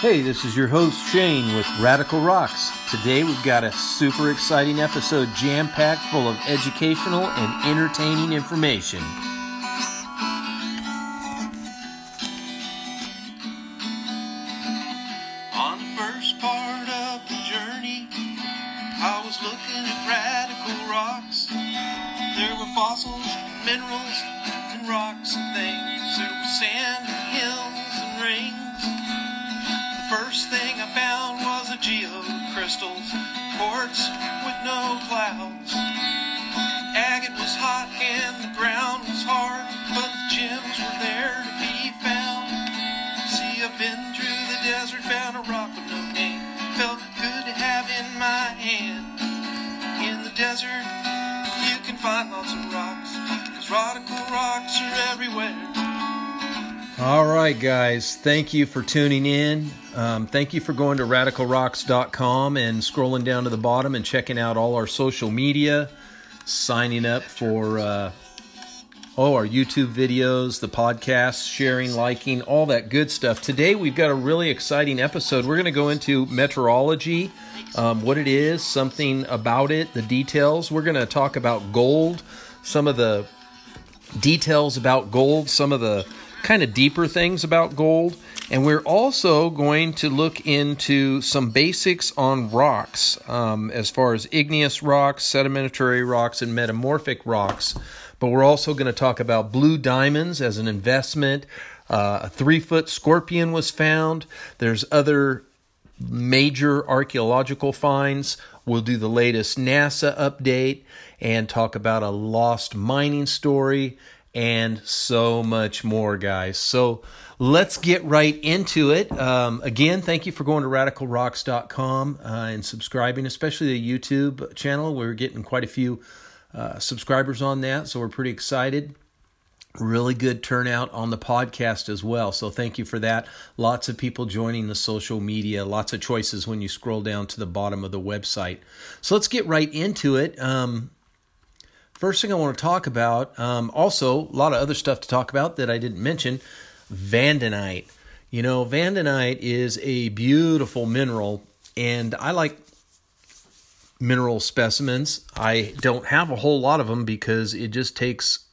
Hey, this is your host Shane with Radical Rocks. Today we've got a super exciting episode jam packed full of educational and entertaining information. Thank you for tuning in. Um, thank you for going to radicalrocks.com and scrolling down to the bottom and checking out all our social media, signing up for uh, oh our YouTube videos, the podcast, sharing, liking, all that good stuff. Today we've got a really exciting episode. We're going to go into meteorology, um, what it is, something about it, the details. We're going to talk about gold, some of the details about gold, some of the kind of deeper things about gold. And we're also going to look into some basics on rocks, um, as far as igneous rocks, sedimentary rocks, and metamorphic rocks. But we're also going to talk about blue diamonds as an investment. Uh, a three foot scorpion was found. There's other major archaeological finds. We'll do the latest NASA update and talk about a lost mining story and so much more, guys. So let's get right into it. Um, again, thank you for going to radicalrocks.com uh, and subscribing, especially the YouTube channel. We're getting quite a few uh, subscribers on that, so we're pretty excited really good turnout on the podcast as well. So thank you for that. Lots of people joining the social media, lots of choices when you scroll down to the bottom of the website. So let's get right into it. Um, first thing I want to talk about, um, also a lot of other stuff to talk about that I didn't mention, Vandenite. You know, Vandenite is a beautiful mineral, and I like mineral specimens. I don't have a whole lot of them because it just takes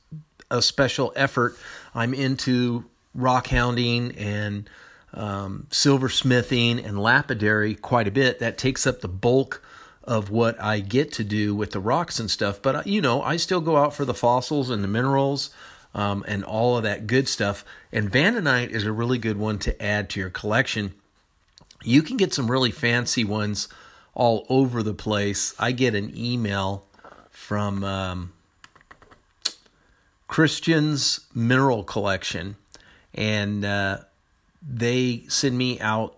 a special effort. I'm into rock hounding and um, silversmithing and lapidary quite a bit. That takes up the bulk of what I get to do with the rocks and stuff. But uh, you know, I still go out for the fossils and the minerals um, and all of that good stuff. And Vandenite is a really good one to add to your collection. You can get some really fancy ones all over the place. I get an email from. Um, Christian's mineral collection, and uh, they send me out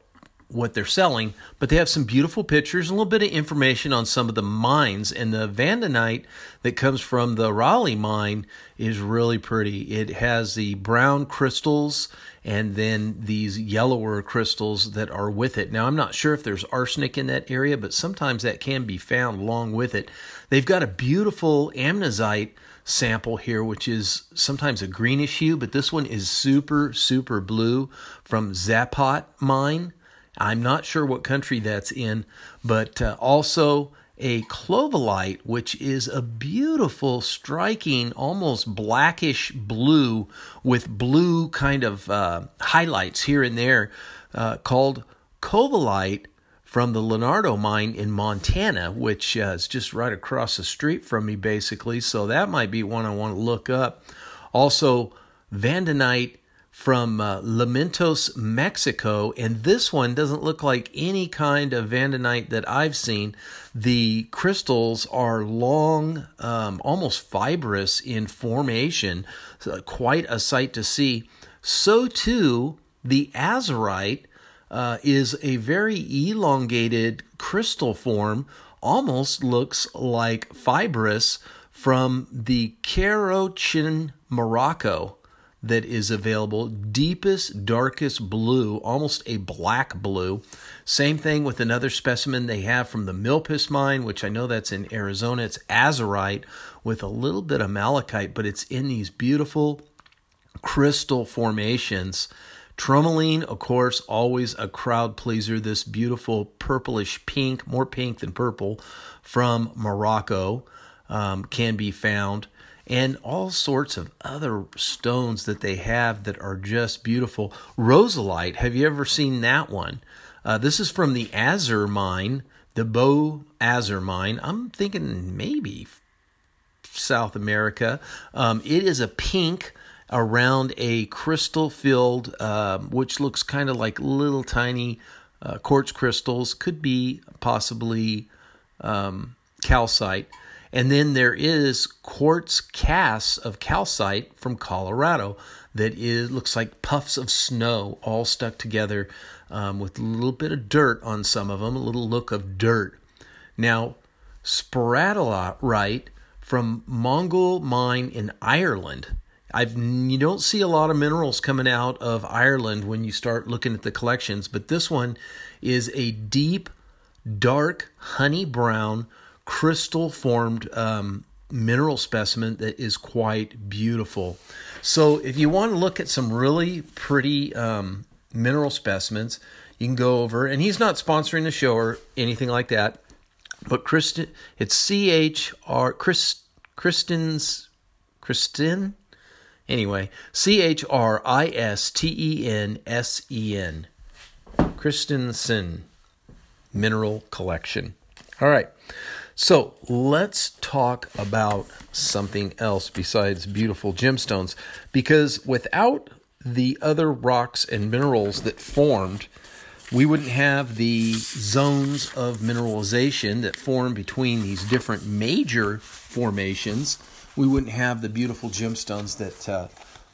what they're selling, but they have some beautiful pictures, and a little bit of information on some of the mines. And the Vandenite that comes from the Raleigh mine is really pretty. It has the brown crystals and then these yellower crystals that are with it. Now, I'm not sure if there's arsenic in that area, but sometimes that can be found along with it. They've got a beautiful amazonite sample here, which is sometimes a greenish hue, but this one is super, super blue from Zapot mine. I'm not sure what country that's in, but uh, also a covellite, which is a beautiful, striking, almost blackish blue with blue kind of uh, highlights here and there, uh, called covellite from the Leonardo mine in Montana, which uh, is just right across the street from me, basically. So that might be one I want to look up. Also, Vandenite from uh, Lamentos, Mexico, and this one doesn't look like any kind of Vandenite that I've seen. The crystals are long, um, almost fibrous in formation, so quite a sight to see. So too, the azurite uh, is a very elongated crystal form, almost looks like fibrous from the Cochin Morocco that is available. Deepest, darkest blue, almost a black blue. Same thing with another specimen they have from the Milpas mine, which I know that's in Arizona. It's azurite with a little bit of malachite, but it's in these beautiful crystal formations Tourmaline, of course, always a crowd pleaser. This beautiful purplish pink, more pink than purple, from Morocco um, can be found. And all sorts of other stones that they have that are just beautiful. Roselite, have you ever seen that one? Uh, this is from the Azur mine, the Bou Azzer mine. I'm thinking maybe South America. Um, it is a pink around a crystal filled, um, which looks kind of like little tiny uh, quartz crystals, could be possibly um, calcite. And then there is quartz casts of calcite from Colorado that is looks like puffs of snow all stuck together um, with a little bit of dirt on some of them, a little look of dirt. Now, sporadolite from Mongol mine in Ireland. I've you don't see a lot of minerals coming out of Ireland when you start looking at the collections, but this one is a deep, dark honey brown crystal formed um, mineral specimen that is quite beautiful. So if you want to look at some really pretty um, mineral specimens, you can go over, and he's not sponsoring the show or anything like that. But Kristen, it's C H R Chris Kristen's Kristen. Anyway, C H R I S T E N S E N. Christensen Mineral Collection. All right. So let's talk about something else besides beautiful gemstones because without the other rocks and minerals that formed we wouldn't have the zones of mineralization that form between these different major formations. We wouldn't have the beautiful gemstones that uh,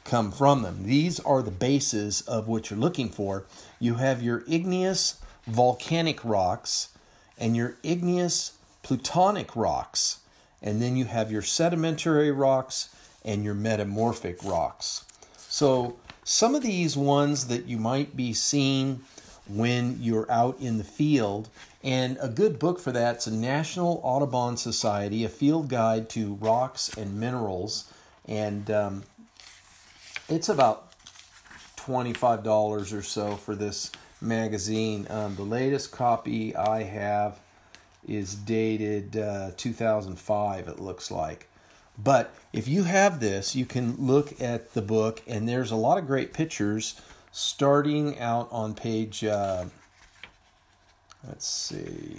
come from them. These are the bases of what you're looking for. You have your igneous volcanic rocks and your igneous plutonic rocks, and then you have your sedimentary rocks and your metamorphic rocks. So, some of these ones that you might be seeing when you're out in the field. And a good book for that's a National Audubon Society, a field guide to rocks and minerals. And um, it's about $25 or so for this magazine. Um, the latest copy I have is dated uh, 2005, it looks like. But if you have this, you can look at the book, and there's a lot of great pictures starting out on page, uh, let's see.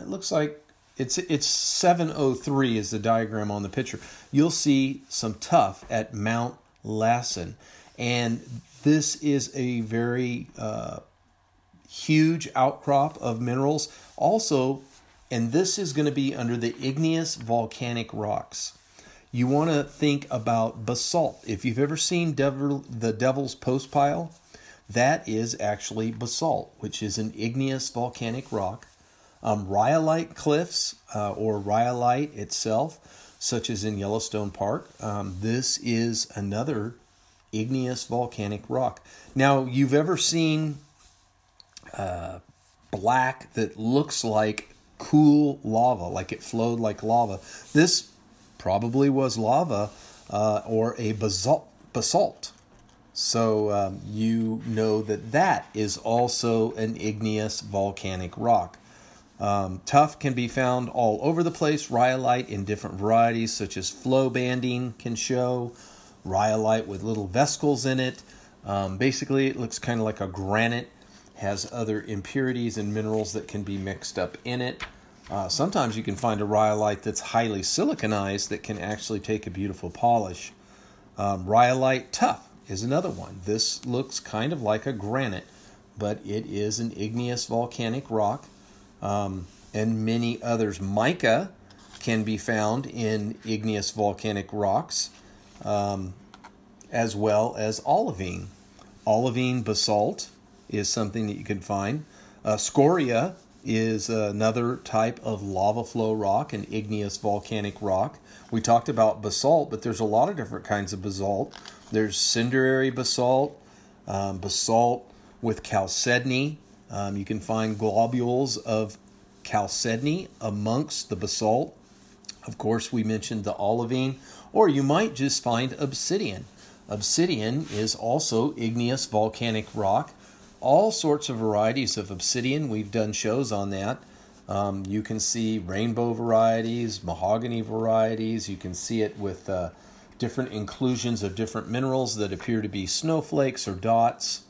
It looks like it's it's 703 is the diagram on the picture. You'll see some tuff at Mount Lassen, and this is a very uh, huge outcrop of minerals. Also, and this is going to be under the igneous volcanic rocks you want to think about basalt. If you've ever seen devil, the Devil's Postpile, that is actually basalt, which is an igneous volcanic rock. Um, rhyolite cliffs uh, or rhyolite itself, such as in Yellowstone Park, um, this is another igneous volcanic rock. Now, you've ever seen uh, black that looks like cool lava, like it flowed like lava. This probably was lava uh, or a basalt. basalt. So um, you know that that is also an igneous volcanic rock. Um, tuff can be found all over the place. Rhyolite in different varieties, such as flow banding, can show rhyolite with little vesicles in it. Um, basically, it looks kind of like a granite, has other impurities and minerals that can be mixed up in it. Uh, sometimes you can find a rhyolite that's highly siliconized that can actually take a beautiful polish. Um, rhyolite tuff is another one. This looks kind of like a granite, but it is an igneous volcanic rock, um, and many others. Mica can be found in igneous volcanic rocks, um, as well as olivine. Olivine basalt is something that you can find. Uh, scoria is another type of lava flow rock, an igneous volcanic rock. We talked about basalt, but there's a lot of different kinds of basalt. There's cinderary basalt, um, basalt with chalcedony. Um, you can find globules of chalcedony amongst the basalt. Of course, we mentioned the olivine. Or you might just find obsidian. Obsidian is also igneous volcanic rock. All sorts of varieties of obsidian. We've done shows on that. Um, you can see rainbow varieties, mahogany varieties. You can see it with uh, different inclusions of different minerals that appear to be snowflakes or dots.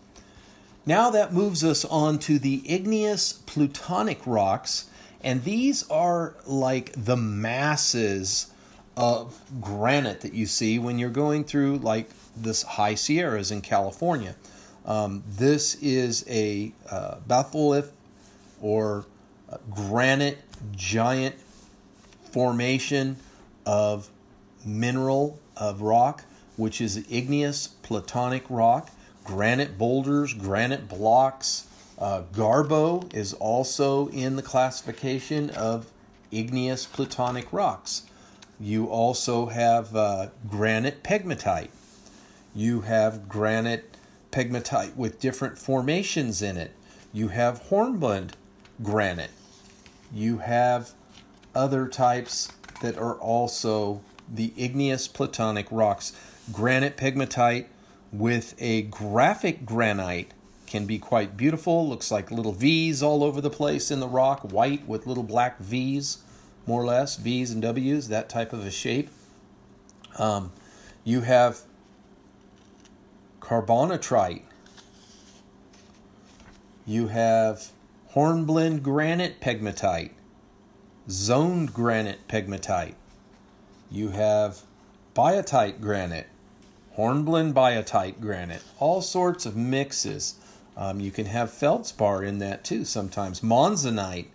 Now that moves us on to the igneous plutonic rocks, and these are like the masses of granite that you see when you're going through like this high Sierras in California. Um, this is a uh, batholith or granite giant formation of mineral of rock, which is igneous plutonic rock, granite boulders, granite blocks. Uh, Gabbro is also in the classification of igneous plutonic rocks. You also have uh, granite pegmatite. You have granite pegmatite with different formations in it. You have hornblende granite. You have other types that are also the igneous plutonic rocks. Granite pegmatite with a graphic granite can be quite beautiful. Looks like little V's all over the place in the rock, white with little black V's, more or less, V's and W's, that type of a shape. Um, you have carbonatite. You have hornblende granite pegmatite, zoned granite pegmatite. You have biotite granite, hornblende biotite granite, all sorts of mixes. Um, you can have feldspar in that too sometimes. Monzonite,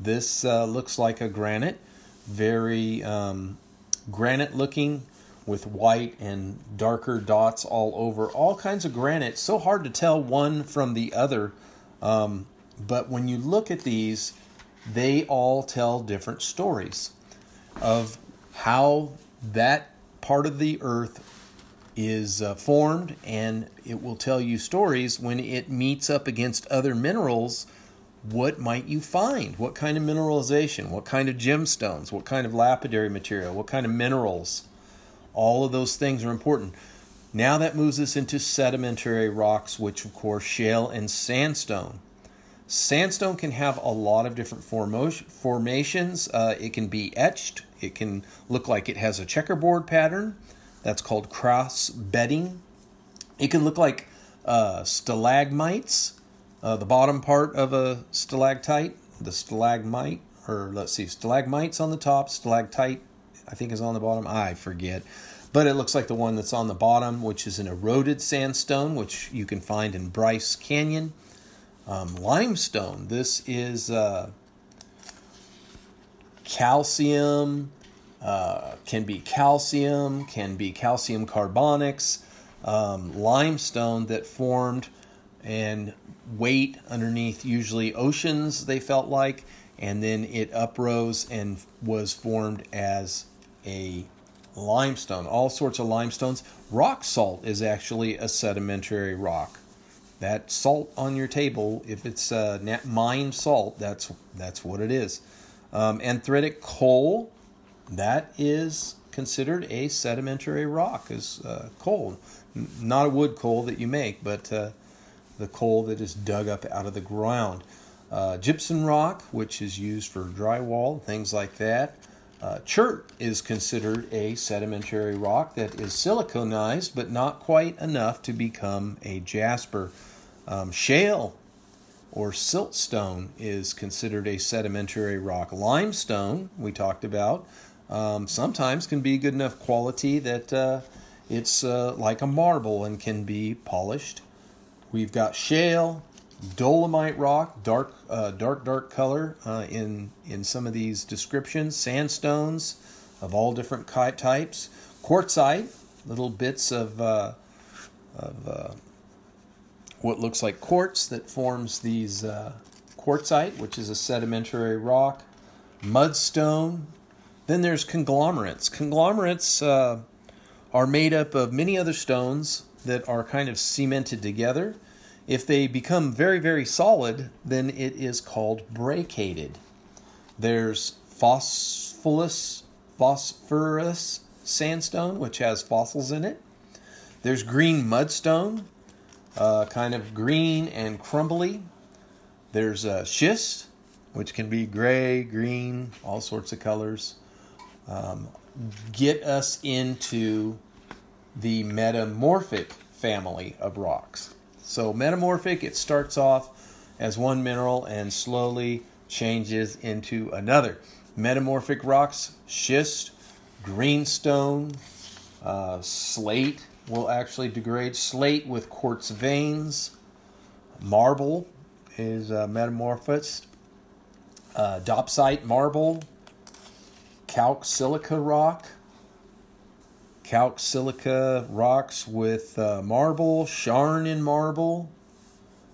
this uh, looks like a granite, very um, granite looking with white and darker dots all over. All kinds of granite. So hard to tell one from the other. Um, but when you look at these, they all tell different stories of how that part of the earth is uh, formed, and it will tell you stories when it meets up against other minerals. What might you find? What kind of mineralization? What kind of gemstones? What kind of lapidary material? What kind of minerals? All of those things are important. Now that moves us into sedimentary rocks, which, of course, shale and sandstone. Sandstone can have a lot of different formations. Uh, it can be etched. It can look like it has a checkerboard pattern. That's called cross bedding. It can look like uh, stalagmites, uh, the bottom part of a stalactite, the stalagmite, or let's see, stalagmites on the top, stalactite, I think is on the bottom. I forget. But it looks like the one that's on the bottom, which is an eroded sandstone, which you can find in Bryce Canyon. Um, limestone. This is uh, calcium, uh, can be calcium, can be calcium carbonics, um, limestone that formed and weight underneath usually oceans, they felt like, and then it uprose and was formed as a limestone. All sorts of limestones. Rock salt is actually a sedimentary rock that salt on your table, if it's uh, mined salt, that's that's what it is. Um, anthritic coal, that is considered a sedimentary rock, is uh, coal, not a wood coal that you make, but uh, the coal that is dug up out of the ground. Uh, gypsum rock, which is used for drywall, things like that. Uh, chert is considered a sedimentary rock that is siliconized, but not quite enough to become a jasper. Um, shale or siltstone is considered a sedimentary rock. Limestone, we talked about, um, sometimes can be good enough quality that uh, it's uh, like a marble and can be polished. We've got shale, dolomite rock, dark, uh, dark, dark color uh, in in some of these descriptions. Sandstones of all different types. Quartzite, little bits of uh, of uh, what looks like quartz that forms these uh, quartzite, which is a sedimentary rock, mudstone. Then there's conglomerates. Conglomerates uh, are made up of many other stones that are kind of cemented together. If they become very, very solid, then it is called brecciated. There's phosphorus, phosphorus sandstone, which has fossils in it. There's green mudstone, uh, kind of green and crumbly. There's uh, schist, which can be gray, green, all sorts of colors. Um, get us into the metamorphic family of rocks. So, metamorphic, it starts off as one mineral and slowly changes into another. Metamorphic rocks, schist, greenstone, uh, slate will actually degrade. Slate with quartz veins. Marble is uh, metamorphosed. Uh, diopside marble. Calc silica rock. Calc silica rocks with uh, marble. Skarn in marble.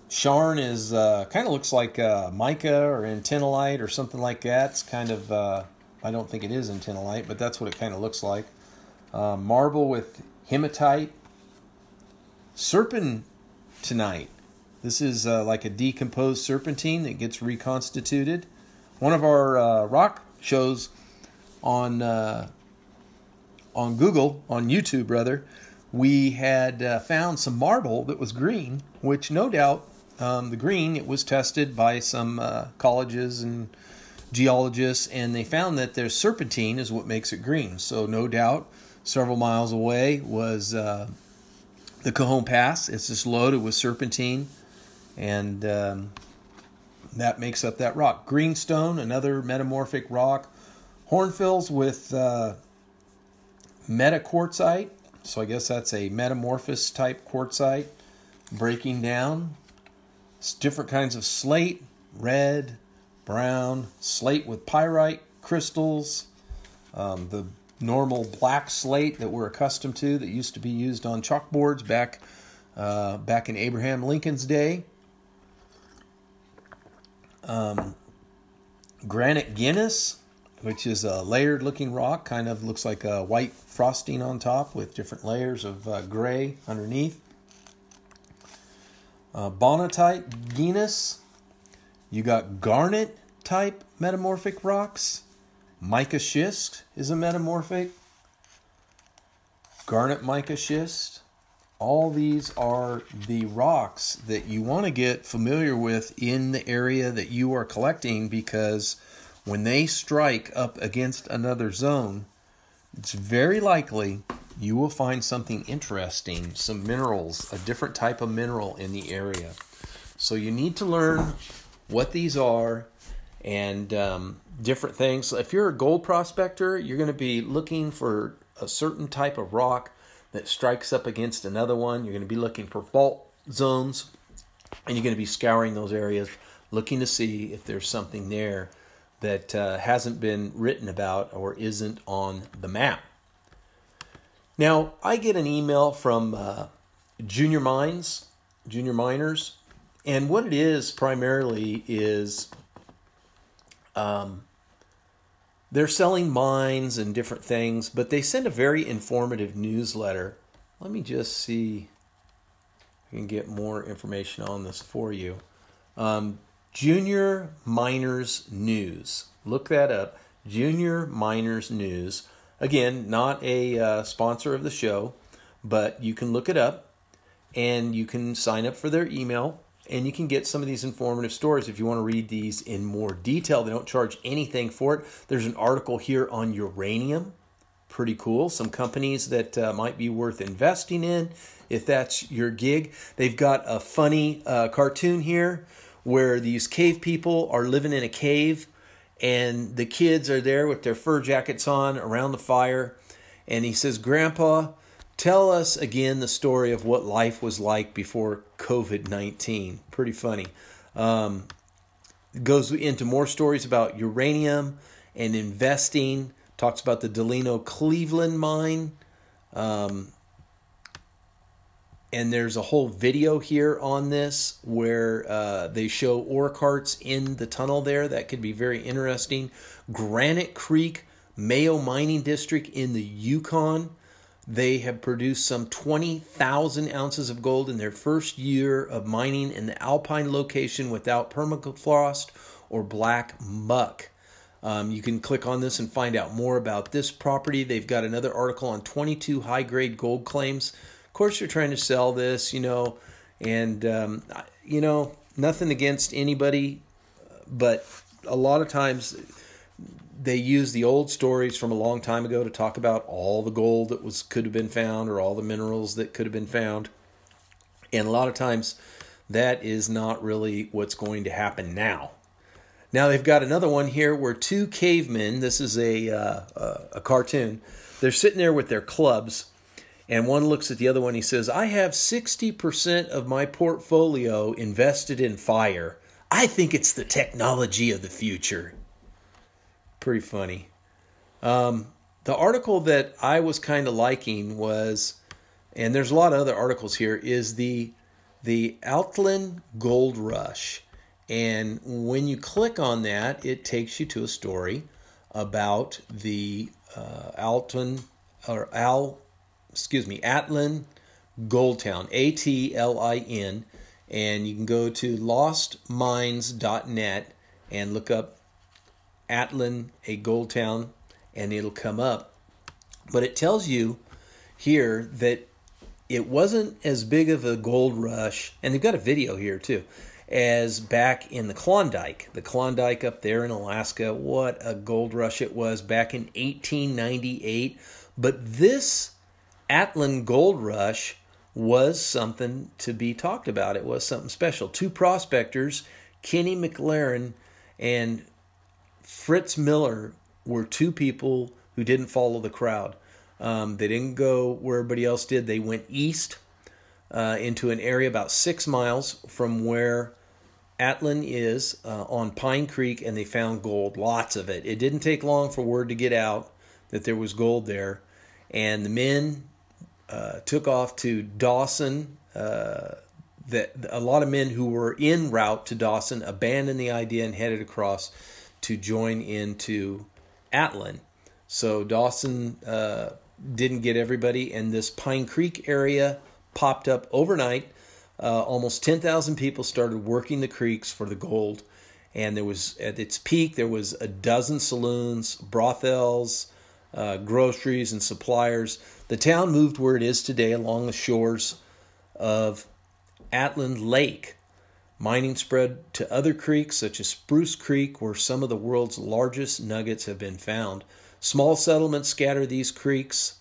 Skarn is uh, kind of looks like uh, mica or actinolite or something like that. It's kind of uh, I don't think it is actinolite, but that's what it kind of looks like. Uh, marble with hematite, serpentinite. This is uh, like a decomposed serpentine that gets reconstituted. One of our uh, rock shows on on Google on YouTube rather we had uh, found some marble that was green, which no doubt um, the green, it was tested by some uh, colleges and geologists, and they found that there's serpentine is what makes it green. So, no doubt, several miles away was uh, the Cajon Pass. It's just loaded with serpentine, and um, that makes up that rock. Greenstone, another metamorphic rock. Hornfels with uh, metaquartzite. So, I guess that's a metamorphosis type quartzite breaking down different kinds of slate, red, brown, slate with pyrite crystals, um, the normal black slate that we're accustomed to that used to be used on chalkboards back uh, back in Abraham Lincoln's day. Um, granite gneiss, which is a layered looking rock, kind of looks like a white frosting on top with different layers of uh, gray underneath uh, bonitite, gneiss. You got garnet type metamorphic rocks. Mica schist is a metamorphic. Garnet mica schist. All these are the rocks that you want to get familiar with in the area that you are collecting because when they strike up against another zone, it's very likely you will find something interesting, some minerals, a different type of mineral in the area. So you need to learn what these are and um, different things. If you're a gold prospector, you're going to be looking for a certain type of rock that strikes up against another one. You're going to be looking for fault zones and you're going to be scouring those areas looking to see if there's something there that uh, hasn't been written about or isn't on the map. Now, I get an email from uh, junior mines, junior miners, and what it is primarily is um, they're selling mines and different things, but they send a very informative newsletter. Let me just see if I can get more information on this for you. Um, Junior Miners News. Look that up. Junior Miners News. Again, not a uh, sponsor of the show, but you can look it up and you can sign up for their email and you can get some of these informative stories if you want to read these in more detail. They don't charge anything for it. There's an article here on uranium. Pretty cool. Some companies that uh, might be worth investing in if that's your gig. They've got a funny uh, cartoon here where these cave people are living in a cave and the kids are there with their fur jackets on around the fire. And he says, Grandpa, tell us again the story of what life was like before COVID 19. Pretty funny. Um, goes into more stories about uranium and investing, talks about the Delano Cleveland mine. Um, and there's a whole video here on this where uh, they show ore carts in the tunnel there that could be very interesting granite creek mayo mining district in the yukon they have produced some 20,000 ounces of gold in their first year of mining in the alpine location without permafrost or black muck Um, you can click on this and find out more about this property. They've got another article on 22 high grade gold claims. Course, you're trying to sell this, you know, and, um, you know, nothing against anybody, but a lot of times they use the old stories from a long time ago to talk about all the gold that was could have been found or all the minerals that could have been found. And a lot of times that is not really what's going to happen now. Now they've got another one here where two cavemen, this is a, uh, a cartoon, they're sitting there with their clubs, and one looks at the other one. He says, I have 60% of my portfolio invested in fire. I think it's the technology of the future. Pretty funny. Um, the article that I was kind of liking was, and there's a lot of other articles here, is the the Altland Gold Rush. And when you click on that, it takes you to a story about the uh, Alton or Al, excuse me, Atlin Goldtown, A T L I N, and you can go to lostmines.net and look up Atlin, a gold town, and it'll come up. But it tells you here that it wasn't as big of a gold rush, and they've got a video here too, as back in the Klondike. The Klondike up there in Alaska, what a gold rush it was back in 1898. But this Atlin gold rush was something to be talked about. It was something special. Two prospectors, Kenny McLaren and Fritz Miller, were two people who didn't follow the crowd. Um, they didn't go where everybody else did. They went east uh, into an area about six miles from where Atlin is uh, on Pine Creek, and they found gold, lots of it. It didn't take long for word to get out that there was gold there, and the men uh, took off to Dawson. Uh, that a lot of men who were en route to Dawson abandoned the idea and headed across to join into Atlin. So Dawson uh, didn't get everybody, and this Pine Creek area popped up overnight. Uh, almost 10,000 people started working the creeks for the gold, and there was at its peak there was a dozen saloons, brothels, uh, groceries, and suppliers. The town moved where it is today along the shores of Atlin Lake. Mining spread to other creeks such as Spruce Creek, where some of the world's largest nuggets have been found. Small settlements scatter these creeks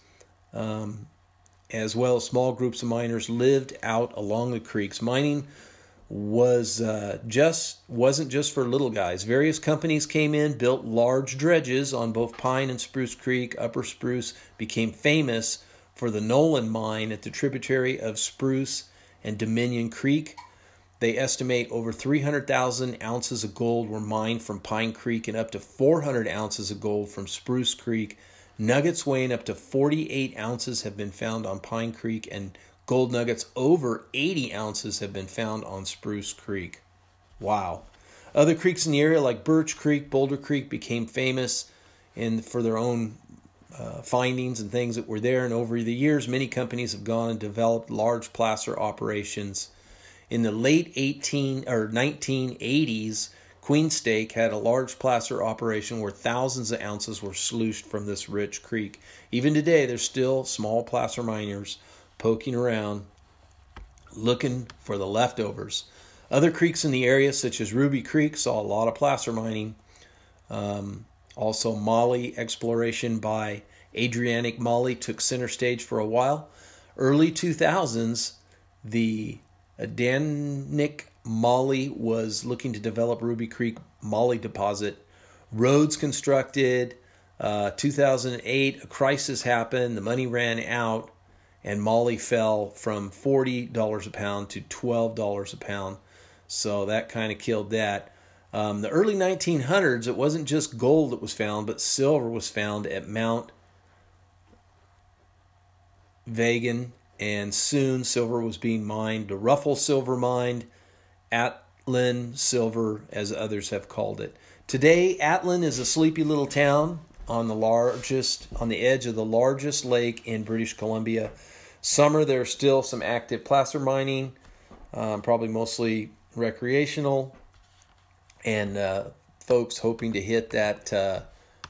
um, as well as small groups of miners lived out along the creeks. Mining was uh, just wasn't just for little guys. Various companies came in, built large dredges on both Pine and Spruce Creek. Upper Spruce became famous for the Nolan mine at the tributary of Spruce and Dominion Creek. They estimate over 300,000 ounces of gold were mined from Pine Creek and up to 400 ounces of gold from Spruce Creek Nuggets weighing up to 48 ounces have been found on Pine Creek, and gold nuggets over 80 ounces have been found on Spruce Creek. Wow. Other creeks in the area, like Birch Creek, Boulder Creek, became famous in, for their own uh, findings and things that were there. And over the years, many companies have gone and developed large placer operations. In the late 18 or 1980s, Queenstake had a large placer operation where thousands of ounces were sluiced from this rich creek. Even today, there's still small placer miners poking around looking for the leftovers. Other creeks in the area, such as Ruby Creek, saw a lot of placer mining. Um, also, Moly exploration by Adriatic Moly took center stage for a while. Early 2000s, the Adanac Moly was looking to develop Ruby Creek Moly deposit. Roads constructed. Uh, 2008, a crisis happened. The money ran out, and Moly fell from $40 a pound to $12 a pound. So that kind of killed that. Um, the early 1900s, it wasn't just gold that was found, but silver was found at Mount Vegan, and soon silver was being mined. The Ruffner Silver Mine Atlin Silver, as others have called it. Today, Atlin is a sleepy little town on the largest, on the edge of the largest lake in British Columbia. Summer, there's still some active placer mining, um, probably mostly recreational. And uh, folks hoping to hit that uh,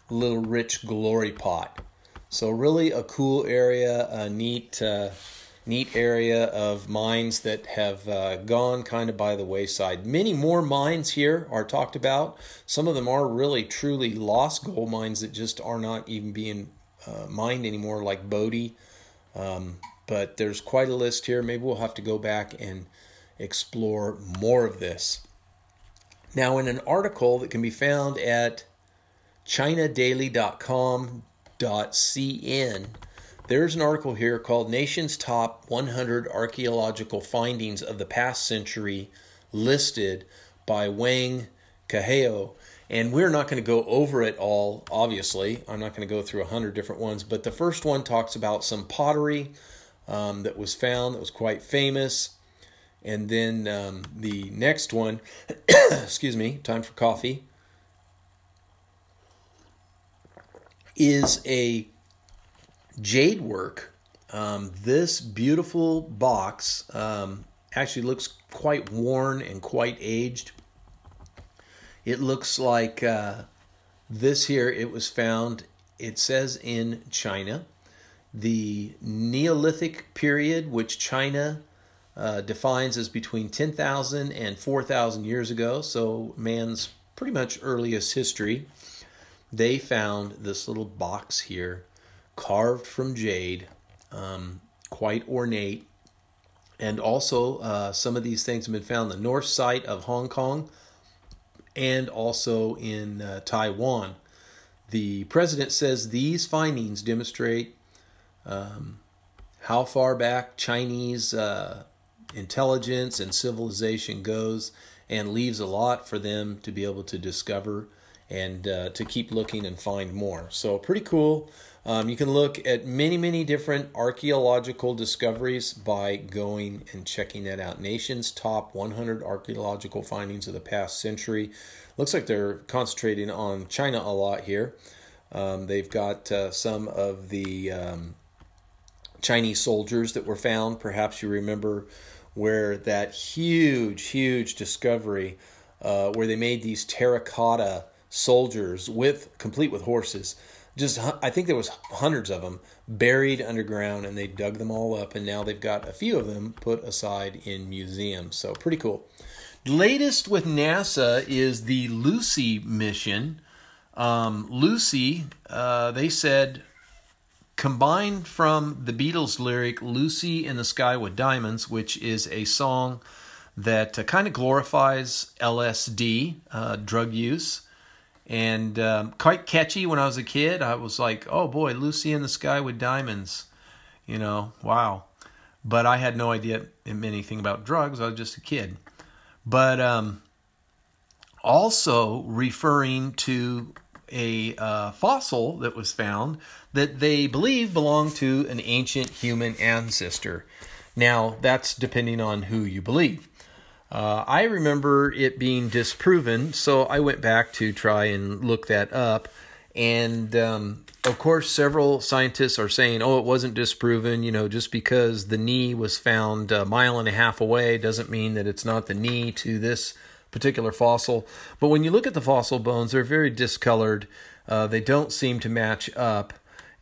little rich glory pot. So really a cool area, a neat, uh, neat area of mines that have uh, gone kind of by the wayside. Many more mines here are talked about. Some of them are really truly lost gold mines that just are not even being uh, mined anymore, like Bodie. Um, but there's quite a list here. Maybe we'll have to go back and explore more of this. Now, in an article that can be found at ChinaDaily.com cn. There's an article here called Nation's Top 100 Archaeological Findings of the Past Century listed by Wang Caheo. And we're not going to go over it all, obviously. I'm not going to go through 100 different ones, but the first one talks about some pottery um, that was found that was quite famous. And then um, the next one, excuse me, time for coffee. is a jade work. Um, this beautiful box um, actually looks quite worn and quite aged. It looks like uh, this here, it was found, it says in China. The Neolithic period, which China uh, defines as between 10,000 and 4,000 years ago, so man's pretty much earliest history they found this little box here carved from jade, um, quite ornate. And also, uh, some of these things have been found in the north side of Hong Kong and also in uh, Taiwan. The president says these findings demonstrate um, how far back Chinese uh, intelligence and civilization goes and leaves a lot for them to be able to discover and uh, to keep looking and find more. So, pretty cool. Um, you can look at many, many different archaeological discoveries by going and checking that out. Nation's top 100 archaeological findings of the past century. Looks like they're concentrating on China a lot here. Um, they've got uh, some of the um, Chinese soldiers that were found. Perhaps you remember where that huge, huge discovery, uh, where they made these terracotta soldiers with complete with horses. Just I think there was hundreds of them buried underground, and they dug them all up, and now they've got a few of them put aside in museums. So pretty cool. Latest with NASA is the Lucy mission. Um, Lucy, uh, they said, combined from the Beatles lyric "Lucy in the Sky with Diamonds," which is a song that uh, kind of glorifies LSD uh, drug use and um, quite catchy when I was a kid. I was like, oh boy, Lucy in the Sky with Diamonds. You know, wow. But I had no idea anything about drugs. I was just a kid. But um, also referring to a uh, fossil that was found that they believe belonged to an ancient human ancestor. Now, that's depending on who you believe. Uh, I remember it being disproven, so I went back to try and look that up. And um, of course, several scientists are saying, oh, it wasn't disproven. You know, just because the knee was found a mile and a half away doesn't mean that it's not the knee to this particular fossil. But when you look at the fossil bones, they're very discolored. Uh, they don't seem to match up.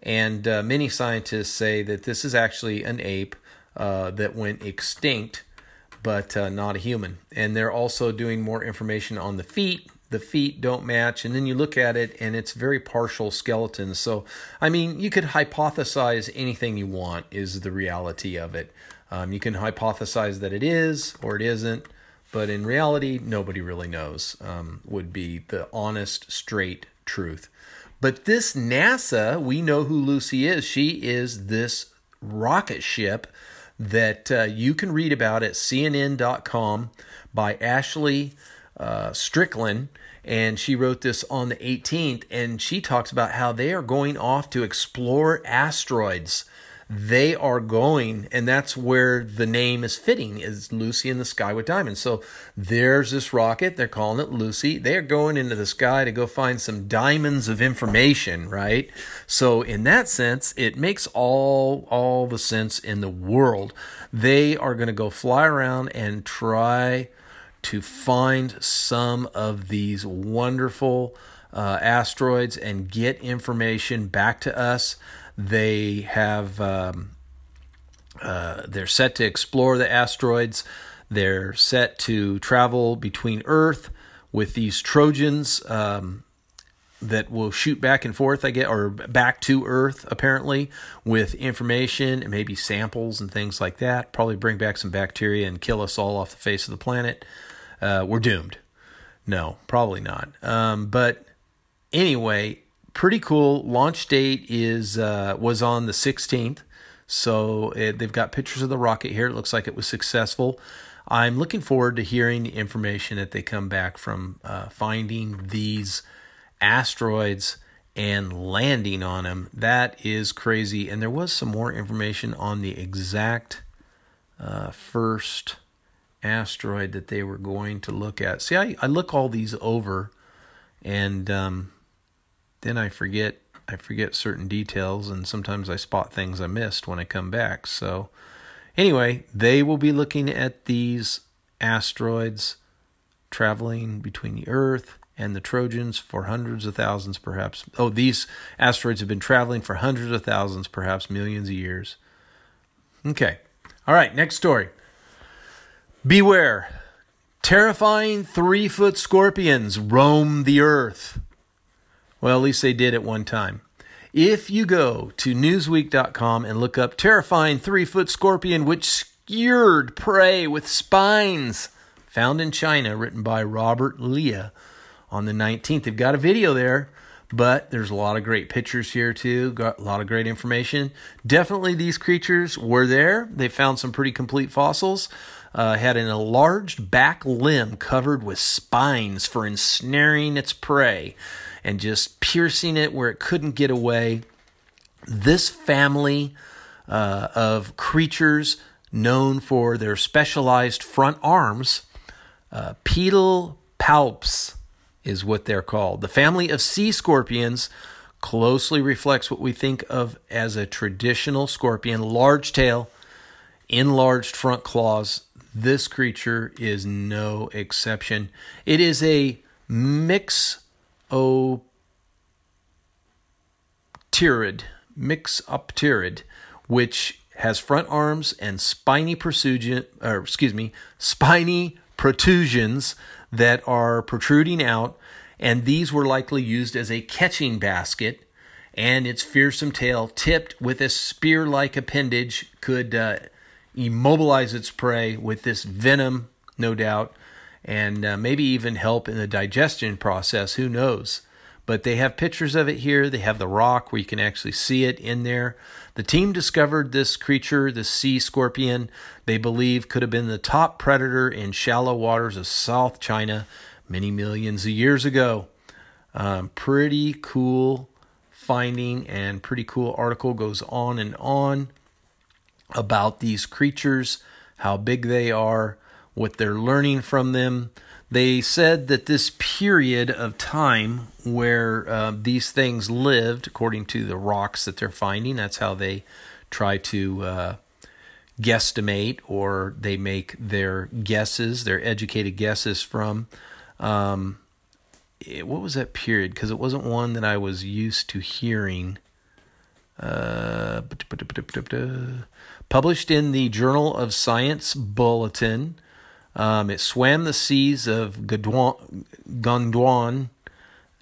And uh, many scientists say that this is actually an ape uh, that went extinct but uh, not a human. And they're also doing more information on the feet. The feet don't match, and then you look at it, and it's very partial skeletons. So, I mean, you could hypothesize anything you want, is the reality of it. Um, you can hypothesize that it is or it isn't, but in reality, nobody really knows, um, would be the honest, straight truth. But this NASA, we know who Lucy is. She is this rocket ship that uh, you can read about at CNN.com by Ashley uh, Strickland. And she wrote this on the 18th, and she talks about how they are going off to explore asteroids they are going and that's where the name is fitting is lucy in the sky with diamonds. So there's this rocket. They're calling it lucy. They're going into the sky to go find some diamonds of information right? So in that sense it makes all all the sense in the world. They are going to go fly around and try to find some of these wonderful uh, asteroids and get information back to us. They have um, uh, they're set to explore the asteroids. They're set to travel between Earth with these Trojans um, that will shoot back and forth, I get, or back to Earth apparently with information and maybe samples and things like that. Probably bring back some bacteria and kill us all off the face of the planet. Uh, we're doomed. No, probably not. Um, but anyway, pretty cool. Launch date is uh, was on the 16th. So it, they've got pictures of the rocket here. It looks like it was successful. I'm looking forward to hearing the information that they come back from uh, finding these asteroids and landing on them. That is crazy. And there was some more information on the exact uh, first asteroid that they were going to look at. See, I, I look all these over and um, then I forget I forget certain details and sometimes I spot things I missed when I come back. So anyway, they will be looking at these asteroids traveling between the Earth and the Trojans for hundreds of thousands, perhaps. Oh, these asteroids have been traveling for hundreds of thousands, perhaps millions of years. Okay. All right, next story. Beware. Terrifying three foot scorpions roam the earth. Well, at least they did at one time. If you go to Newsweek.com and look up terrifying three foot scorpion which skewered prey with spines, found in China, written by Robert Lea on the 19th, they've got a video there, but there's a lot of great pictures here too, got a lot of great information. Definitely these creatures were there. They found some pretty complete fossils. Uh, had an enlarged back limb covered with spines for ensnaring its prey and just piercing it where it couldn't get away. This family uh, of creatures, known for their specialized front arms, uh, pedal palps is what they're called. The family of sea scorpions closely reflects what we think of as a traditional scorpion large tail, enlarged front claws. This creature is no exception. It is a mix Mixopterid, Mixopterid, which has front arms and spiny protrusion, or excuse me, spiny protrusions that are protruding out, and these were likely used as a catching basket. And its fearsome tail, tipped with a spear-like appendage, could uh, immobilize its prey with this venom, no doubt, and uh, maybe even help in the digestion process. Who knows? But they have pictures of it here. They have the rock where you can actually see it in there. The team discovered this creature, the sea scorpion, they believe could have been the top predator in shallow waters of South China many millions of years ago. Um, pretty cool finding and pretty cool article goes on and on about these creatures, how big they are, what they're learning from them. They said that this period of time where uh, these things lived, according to the rocks that they're finding, that's how they try to uh, guesstimate or they make their guesses, their educated guesses from. Um, it, what was that period? Because it wasn't one that I was used to hearing. Uh, published in the Journal of Science Bulletin um, it swam the seas of Gondwana,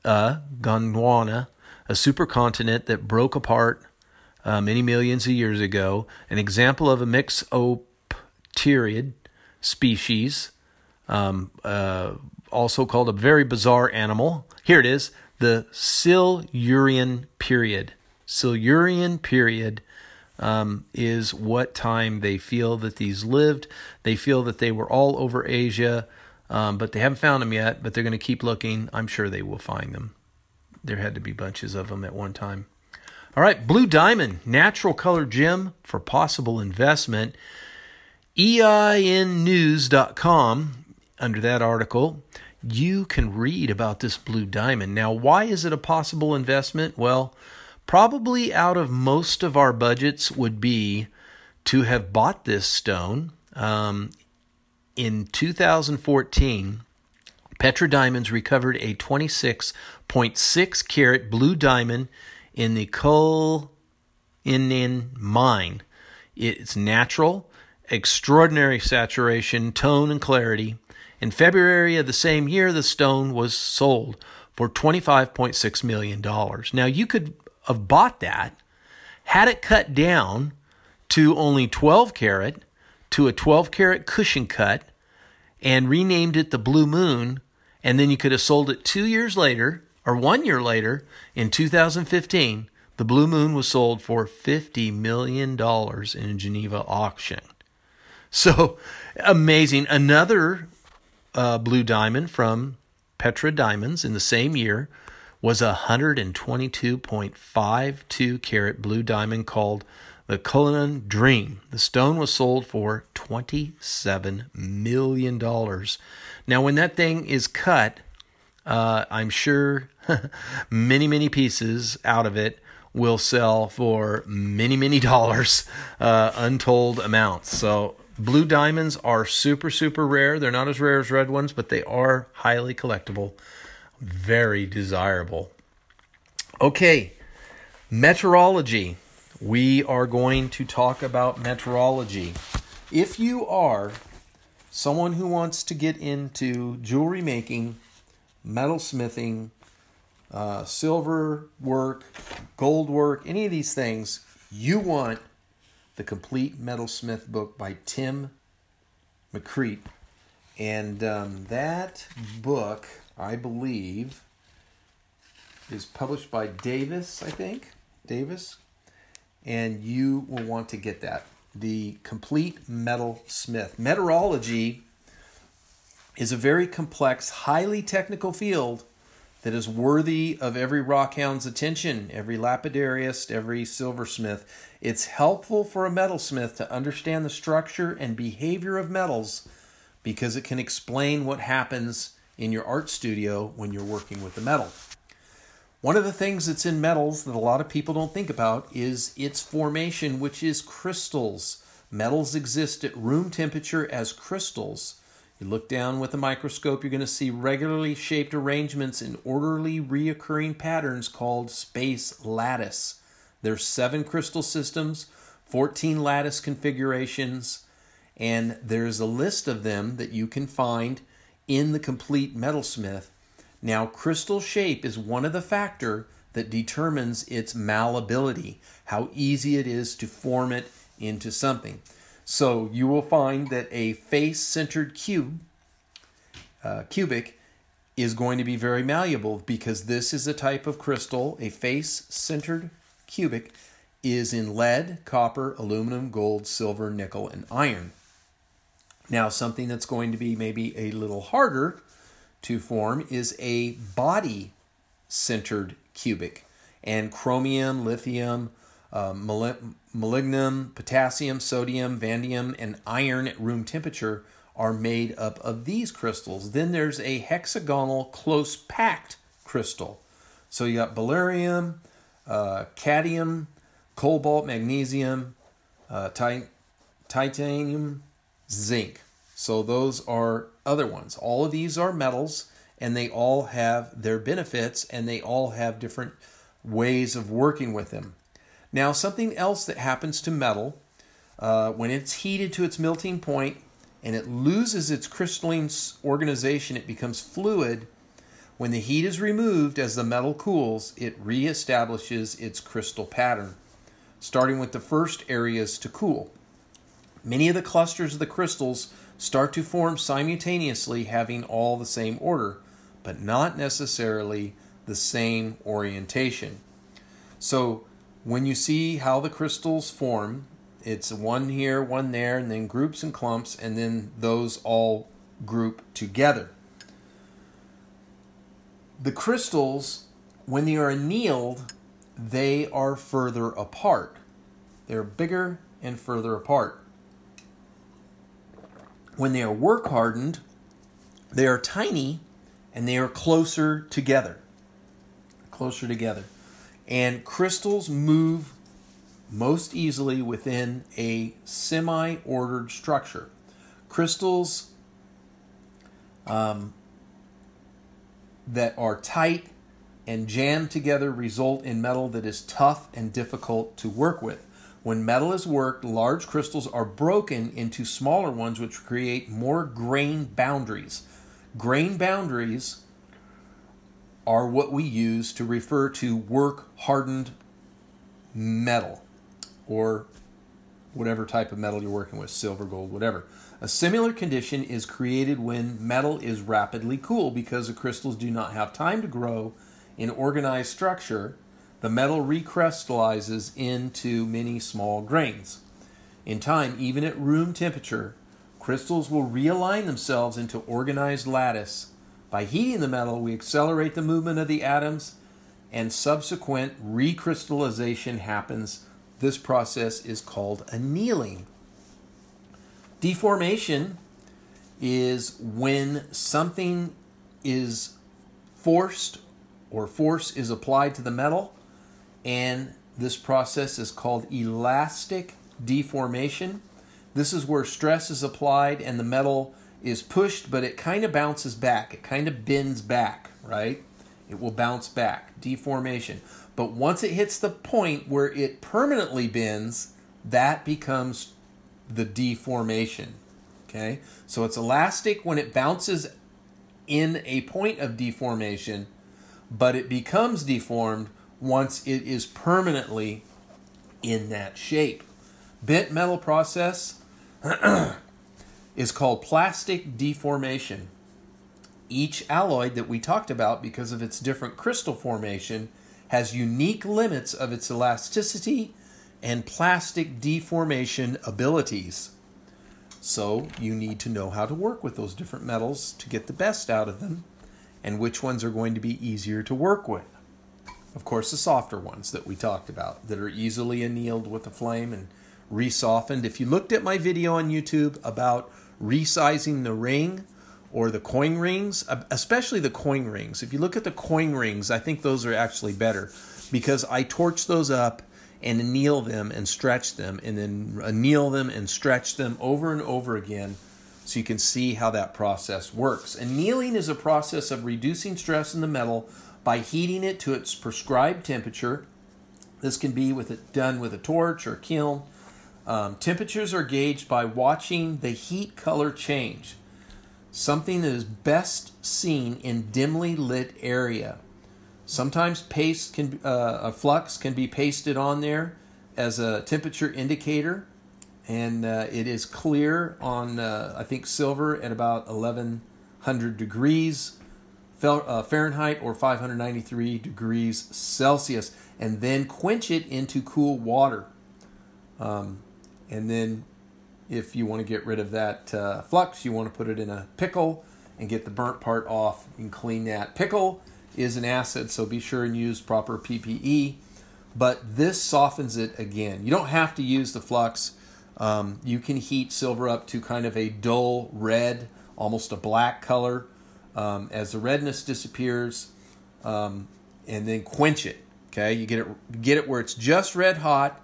uh, Gondwana, a supercontinent that broke apart uh, many millions of years ago. An example of a mixopterid species, um, uh, also called a very bizarre animal. Here it is the Silurian period. Silurian period um, is what time they feel that these lived. They feel that they were all over Asia, um, but they haven't found them yet. But they're going to keep looking. I'm sure they will find them. There had to be bunches of them at one time. All right, Blue Diamond, natural color gem for possible investment. EINnews.com, under that article, you can read about this blue diamond. Now, why is it a possible investment? Well, probably out of most of our budgets would be to have bought this stone. Um, in 2014, Petra Diamonds recovered a 26.6 carat blue diamond in the Cullinan mine. It's natural, extraordinary saturation, tone, and clarity. In February of the same year, the stone was sold for $25.6 million. Now, you could have bought that, had it cut down to only 12 carat, to a 12 carat cushion cut, and renamed it the Blue Moon, and then you could have sold it two years later or one year later in 2015. The Blue Moon was sold for $50 million in a Geneva auction. So amazing. Another uh, blue diamond from Petra Diamonds in the same year was a 122.52 carat blue diamond called the Cullinan Dream. The stone was sold for $27 million. Now, when that thing is cut, uh, I'm sure many, many pieces out of it will sell for many, many dollars, uh, untold amounts. So, blue diamonds are super, super rare. They're not as rare as red ones, but they are highly collectible, very desirable. Okay, meteorology. We are going to talk about meteorology. If you are someone who wants to get into jewelry making, metalsmithing, uh, silver work, gold work, any of these things, you want the complete metalsmith book by Tim McCreight. And um, that book, I believe, is published by Davis, I think. Davis. And you will want to get that. The Complete Metalsmith. Meteorology is a very complex, highly technical field that is worthy of every rockhound's attention, every lapidarist, every silversmith. It's helpful for a metalsmith to understand the structure and behavior of metals because it can explain what happens in your art studio when you're working with the metal. One of the things that's in metals that a lot of people don't think about is its formation, which is crystals. Metals exist at room temperature as crystals. You look down with a microscope, you're going to see regularly shaped arrangements in orderly reoccurring patterns called space lattice. There's seven crystal systems, 14 lattice configurations, and there's a list of them that you can find in the complete metalsmith. Now, crystal shape is one of the factor that determines its malleability, how easy it is to form it into something. So you will find that a face-centered cube, uh, cubic, is going to be very malleable because this is a type of crystal, a face-centered cubic, is in lead, copper, aluminum, gold, silver, nickel, and iron. Now, something that's going to be maybe a little harder to form is a body centered cubic. And chromium, lithium, uh, molybdenum, potassium, sodium, vanadium, and iron at room temperature are made up of these crystals. Then there's a hexagonal close packed crystal. So you got beryllium, uh, cadmium, cobalt, magnesium, uh, titanium, zinc. So those are other ones. All of these are metals and they all have their benefits and they all have different ways of working with them. Now, something else that happens to metal uh, when it's heated to its melting point and it loses its crystalline organization, it becomes fluid. When the heat is removed as the metal cools, it reestablishes its crystal pattern, starting with the first areas to cool. Many of the clusters of the crystals start to form simultaneously, having all the same order, but not necessarily the same orientation. So, when you see how the crystals form, it's one here, one there, and then groups and clumps, and then those all group together. The crystals, when they are annealed, they are further apart. They're bigger and further apart when they are work hardened, they are tiny and they are closer together. Closer together. And crystals move most easily within a semi ordered structure. Crystals um, that are tight and jammed together result in metal that is tough and difficult to work with. When metal is worked, large crystals are broken into smaller ones, which create more grain boundaries. Grain boundaries are what we use to refer to work hardened metal or whatever type of metal you're working with silver, gold, whatever. A similar condition is created when metal is rapidly cooled because the crystals do not have time to grow in organized structure. The metal recrystallizes into many small grains. In time, even at room temperature, crystals will realign themselves into organized lattice. By heating the metal, we accelerate the movement of the atoms, and subsequent recrystallization happens. This process is called annealing. Deformation is when something is forced or force is applied to the metal, and this process is called elastic deformation. This is where stress is applied and the metal is pushed, but it kind of bounces back. It kind of bends back, right? It will bounce back, deformation. But once it hits the point where it permanently bends, that becomes the deformation. Okay? So it's elastic when it bounces in a point of deformation, but it becomes deformed once it is permanently in that shape. Bent metal process is called plastic deformation. Each alloy that we talked about, because of its different crystal formation, has unique limits of its elasticity and plastic deformation abilities. So you need to know how to work with those different metals to get the best out of them and which ones are going to be easier to work with. Of course, the softer ones that we talked about that are easily annealed with a flame and resoftened. If you looked at my video on YouTube about resizing the ring or the coin rings, uh, especially the coin rings, if you look at the coin rings, I think those are actually better because I torch those up and anneal them and stretch them and then anneal them and stretch them over and over again so you can see how that process works. Annealing is a process of reducing stress in the metal by heating it to its prescribed temperature. This can be with it done with a torch or kiln. Um, temperatures are gauged by watching the heat color change, something that is best seen in dimly lit area. Sometimes paste can uh, a flux can be pasted on there as a temperature indicator, and uh, it is clear on uh, I think silver at about 1100 degrees Fahrenheit or 593 degrees Celsius, and then quench it into cool water. Um, and then, if you want to get rid of that uh, flux, you want to put it in a pickle and get the burnt part off and clean that. Pickle is an acid, so be sure and use proper PPE. But this softens it again. You don't have to use the flux. Um, you can heat silver up to kind of a dull red, almost a black color um, as the redness disappears, um, and then quench it. Okay, you get it get it where it's just red hot.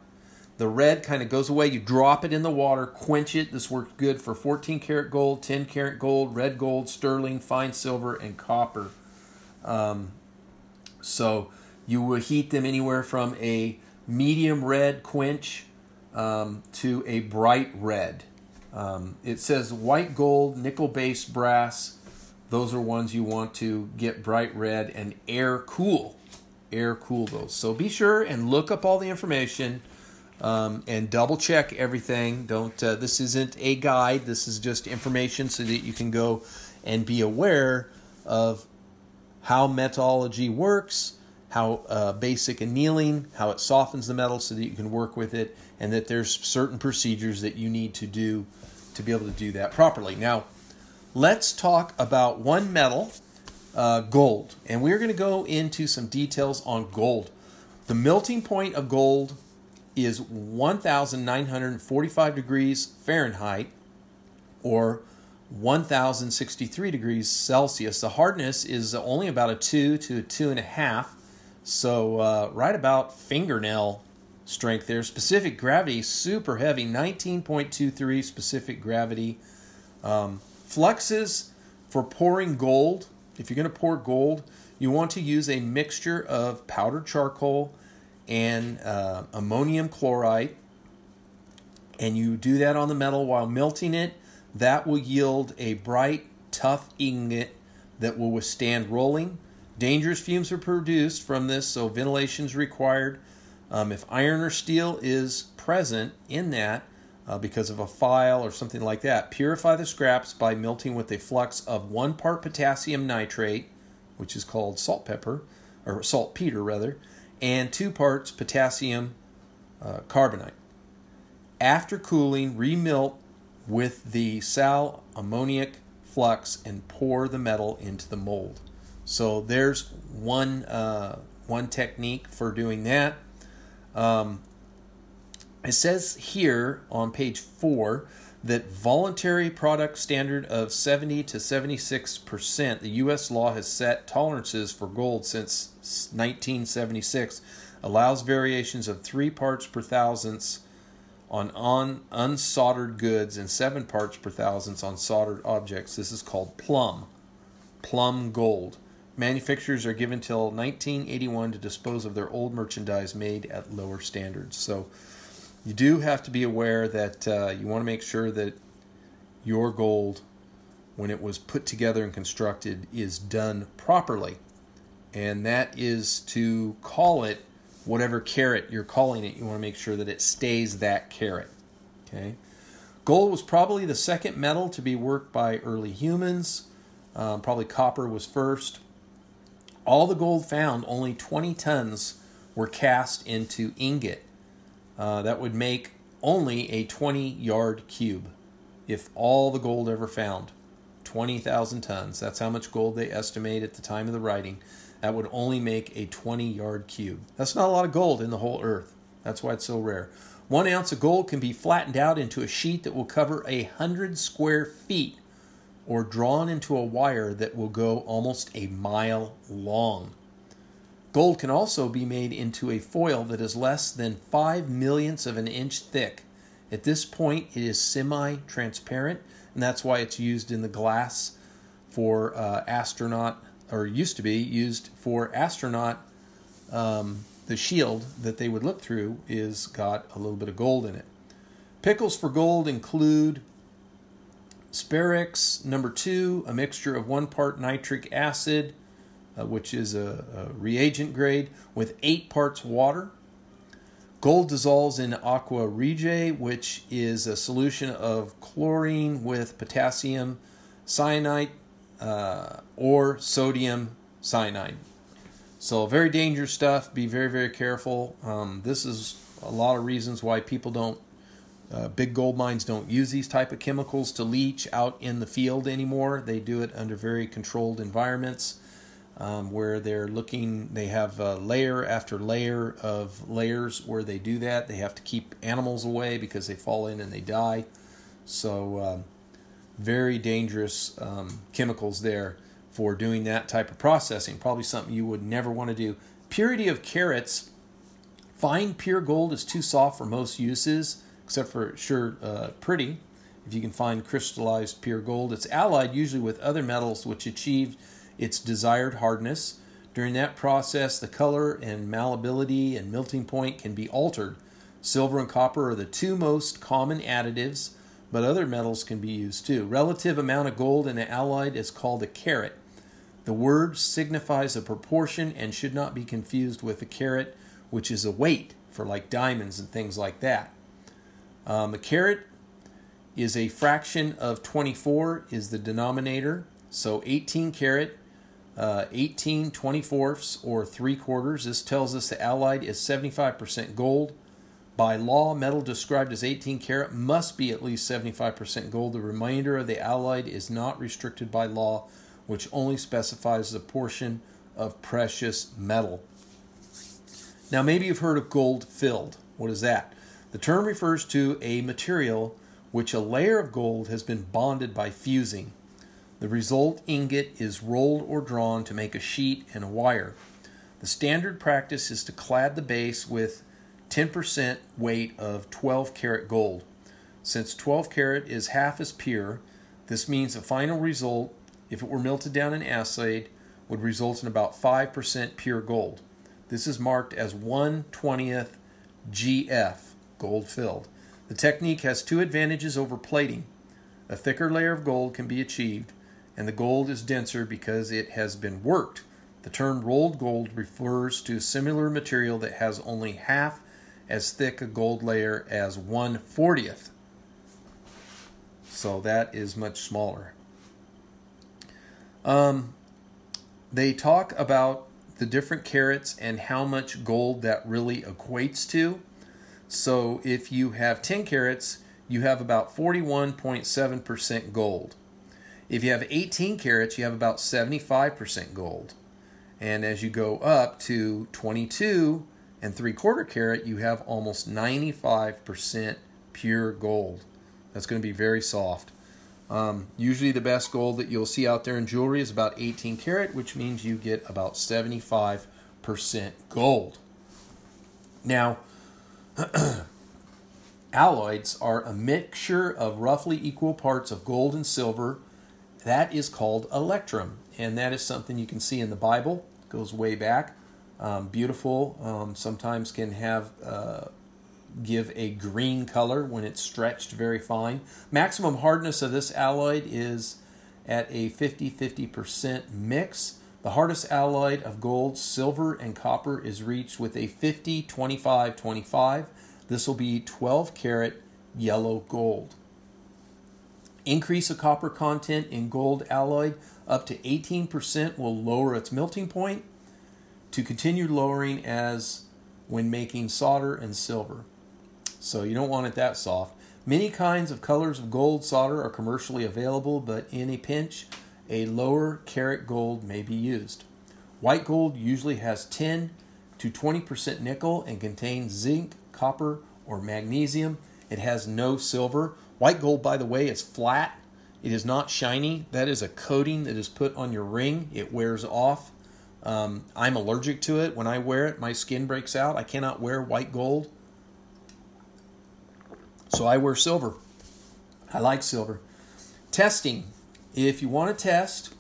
The red kind of goes away. You drop it in the water, quench it. This works good for 14 karat gold, 10 karat gold, red gold, sterling, fine silver, and copper. Um, so you will heat them anywhere from a medium red quench um, to a bright red. Um, it says white gold, nickel based brass, those are ones you want to get bright red and air cool. Air cool those. So be sure and look up all the information um, and double check everything. Don't. Uh, this isn't a guide. This is just information so that you can go and be aware of how metallurgy works, how uh, basic annealing, how it softens the metal so that you can work with it, and that there's certain procedures that you need to do to be able to do that properly. Now, let's talk about one metal, uh, gold. And we're going to go into some details on gold. The melting point of gold is 1,945 degrees Fahrenheit or 1,063 degrees Celsius. The hardness is only about a 2 to a 2.5, so uh, right about fingernail strength there. Specific gravity, super heavy, 19.23 specific gravity. Um, Fluxes For pouring gold, if you're going to pour gold, you want to use a mixture of powdered charcoal and uh, ammonium chloride. And you do that on the metal while melting it. That will yield a bright, tough ingot that will withstand rolling. Dangerous fumes are produced from this, so ventilation is required. Um, if iron or steel is present in that uh, because of a file or something like that, purify the scraps by melting with a flux of one part potassium nitrate, which is called salt pepper, or saltpeter rather, and two parts potassium uh, carbonate. After cooling, remelt with the sal ammoniac flux and pour the metal into the mold. So there's one uh, one technique for doing that. Um, it says here on page four that voluntary product standard of 70 to 76 percent. The U.S. law has set tolerances for gold since 1976, allows variations of three parts per thousandths on on unsoldered goods and seven parts per thousandths on soldered objects. This is called plumb, plumb gold. Manufacturers are given till 1981 to dispose of their old merchandise made at lower standards. So you do have to be aware that uh, you want to make sure that your gold, when it was put together and constructed, is done properly. And that is to call it whatever carat you're calling it, you want to make sure that it stays that carat. Okay. Gold was probably the second metal to be worked by early humans. Um, probably copper was first. All the gold found, only 20 tons were cast into ingot. Uh, that would make only a 20 yard cube if all the gold ever found. 20,000 tons. That's how much gold they estimate at the time of the writing that would only make a 20 yard cube. That's not a lot of gold in the whole earth. That's why it's so rare. One ounce of gold can be flattened out into a sheet that will cover a hundred square feet or drawn into a wire that will go almost a mile long. Gold can also be made into a foil that is less than five millionths of an inch thick. At this point, it is semi transparent, and that's why it's used in the glass for uh, astronaut or used to be used for astronaut. Um, the shield that they would look through is got a little bit of gold in it. Pickles for gold include Sparex number two, a mixture of one part nitric acid, uh, which is a, a, reagent grade, with eight parts water. Gold dissolves in aqua regia, which is a solution of chlorine with potassium cyanide uh, or sodium cyanide. So, very dangerous stuff. Be very, very careful. Um, this is a lot of reasons why people don't, uh, big gold mines don't use these type of chemicals to leach out in the field anymore. They do it under very controlled environments um, where they're looking, they have layer after layer of layers where they do that. They have to keep animals away because they fall in and they die. So, um, very dangerous um, chemicals there for doing that type of processing. Probably something you would never want to do. Purity of carats. Fine pure gold is too soft for most uses, except for sure uh, pretty. If you can find crystallized pure gold, it's allied usually with other metals which achieve its desired hardness. During that process, the color and malleability and melting point can be altered. Silver and copper are the two most common additives but other metals can be used too. Relative amount of gold in an alloy is called a carat. The word signifies a proportion and should not be confused with a carat, which is a weight for like diamonds and things like that. Um, a carat is a fraction of 24 is the denominator. So 18 carat, uh, 18 24ths or 3 quarters. This tells us the alloy is 75% gold, by law, metal described as 18 karat must be at least 75% gold. The remainder of the alloy is not restricted by law, which only specifies the portion of precious metal. Now, maybe you've heard of gold filled. What is that? The term refers to a material which a layer of gold has been bonded by fusing. The result ingot is rolled or drawn to make a sheet and a wire. The standard practice is to clad the base with 10% weight of 12 karat gold. Since 12 karat is half as pure, this means the final result if it were melted down and assayed, would result in about 5% pure gold. This is marked as 1 20th GF, gold filled. The technique has two advantages over plating. A thicker layer of gold can be achieved, and the gold is denser because it has been worked. The term rolled gold refers to similar material that has only half as thick a gold layer as 1 40th. So that is much smaller. Um, they talk about the different carats and how much gold that really equates to. So if you have 10 carats, you have about 41.7% gold. If you have 18 carats, you have about 75% gold. And as you go up to 22 and 3 quarter carat, you have almost 95% pure gold. That's going to be very soft. Um, usually, the best gold that you'll see out there in jewelry is about 18 karat, which means you get about 75% gold. Now, alloys are a mixture of roughly equal parts of gold and silver. That is called electrum, and that is something you can see in the Bible. It goes way back. Um, beautiful. Um, sometimes can have uh, give a green color when it's stretched very fine. Maximum hardness of this alloy is at a 50 50% mix. The hardest alloy of gold, silver, and copper is reached with a 50 25 25. This will be 12 karat yellow gold. Increase of copper content in gold alloy up to 18% will lower its melting point to continue lowering as when making solder and silver so you don't want it that soft. Many kinds of colors of gold solder are commercially available, but in a pinch, a lower carat gold may be used. White gold usually has 10 to 20% nickel and contains zinc, copper, or magnesium. It has no silver. White gold, by the way, is flat. It is not shiny. That is a coating that is put on your ring. It wears off. Um, I'm allergic to it. When I wear it, my skin breaks out. I cannot wear white gold. So I wear silver. I like silver. Testing. If you want to test,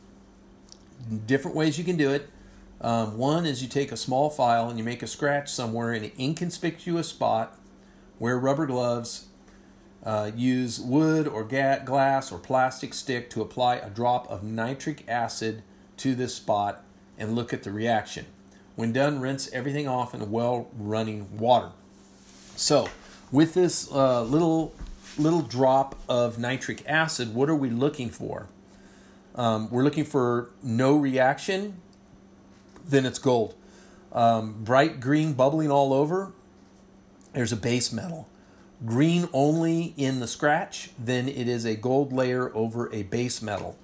different ways you can do it. Um, one is you take a small file and you make a scratch somewhere in an inconspicuous spot. Wear rubber gloves. Uh, use wood or ga- glass or plastic stick to apply a drop of nitric acid to this spot and look at the reaction. When done, rinse everything off in well running water. So, with this uh, little little drop of nitric acid, what are we looking for? Um, we're looking for no reaction, then it's gold. Um, bright green bubbling all over, there's a base metal. Green only in the scratch, then it is a gold layer over a base metal.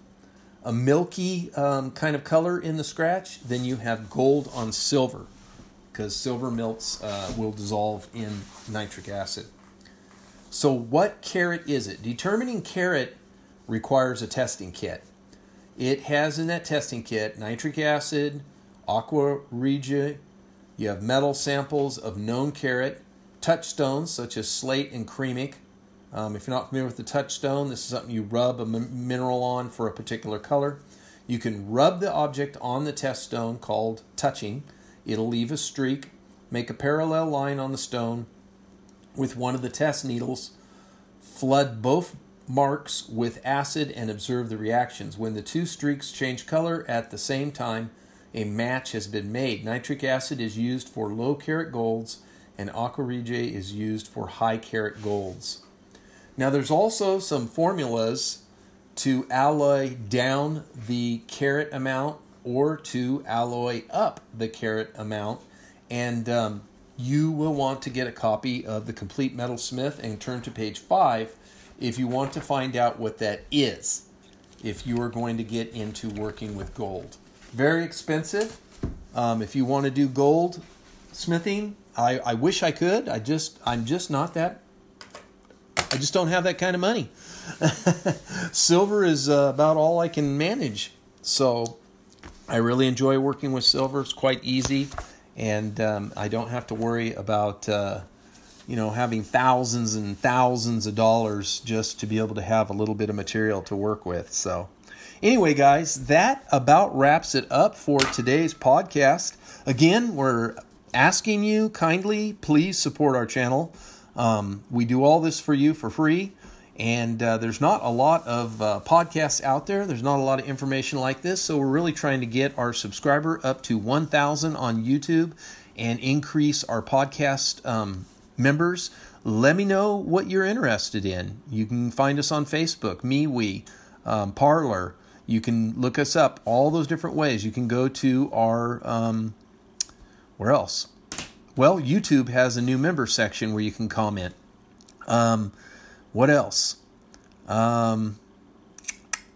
A milky um, kind of color in the scratch, then you have gold on silver because silver melts uh, will dissolve in nitric acid. So, what carat is it? Determining carat requires a testing kit. It has in that testing kit nitric acid, aqua regia, you have metal samples of known carat, touchstones such as slate and cremic. Um, if you're not familiar with the touchstone, this is something you rub a m- mineral on for a particular color. You can rub the object on the test stone called touching It'll leave a streak. Make a parallel line on the stone with one of the test needles. Flood both marks with acid and observe the reactions. When the two streaks change color at the same time, a match has been made. Nitric acid is used for low carat golds, and aqua regia is used for high carat golds. Now, there's also some formulas to alloy down the carat amount or to alloy up the carat amount. And um, you will want to get a copy of the Complete Metalsmith and turn to page five if you want to find out what that is, if you are going to get into working with gold. Very expensive. Um, if you want to do gold smithing, I, I wish I could. I just I'm just not that. I just don't have that kind of money. Silver is uh, about all I can manage. So I really enjoy working with silver. It's quite easy, and um, I don't have to worry about uh, you know, having thousands and thousands of dollars just to be able to have a little bit of material to work with. So, anyway, guys, that about wraps it up for today's podcast. Again, we're asking you kindly, please support our channel. Um, we do all this for you for free, and uh, there's not a lot of uh, podcasts out there. There's not a lot of information like this, so we're really trying to get our subscriber up to 1,000 on YouTube and increase our podcast um, members. Let me know what you're interested in. You can find us on Facebook, MeWe, um, Parler. You can look us up all those different ways. You can go to our um, where else? Well, YouTube has a new member section where you can comment. Um, what else? Um,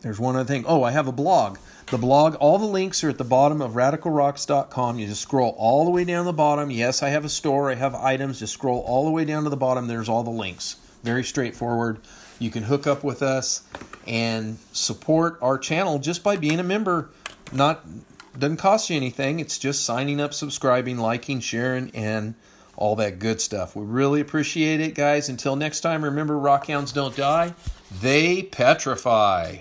there's one other thing. Oh, I have a blog. The blog, all the links are at the bottom of radicalrocks.com. You just scroll all the way down the bottom. Yes, I have a store, I have items. Just scroll all the way down to the bottom. There's all the links. Very straightforward. You can hook up with us and support our channel just by being a member. Not doesn't cost you anything. It's just signing up, subscribing, liking, sharing, and all that good stuff. We really appreciate it, guys. Until next time, remember rockhounds don't die, they petrify.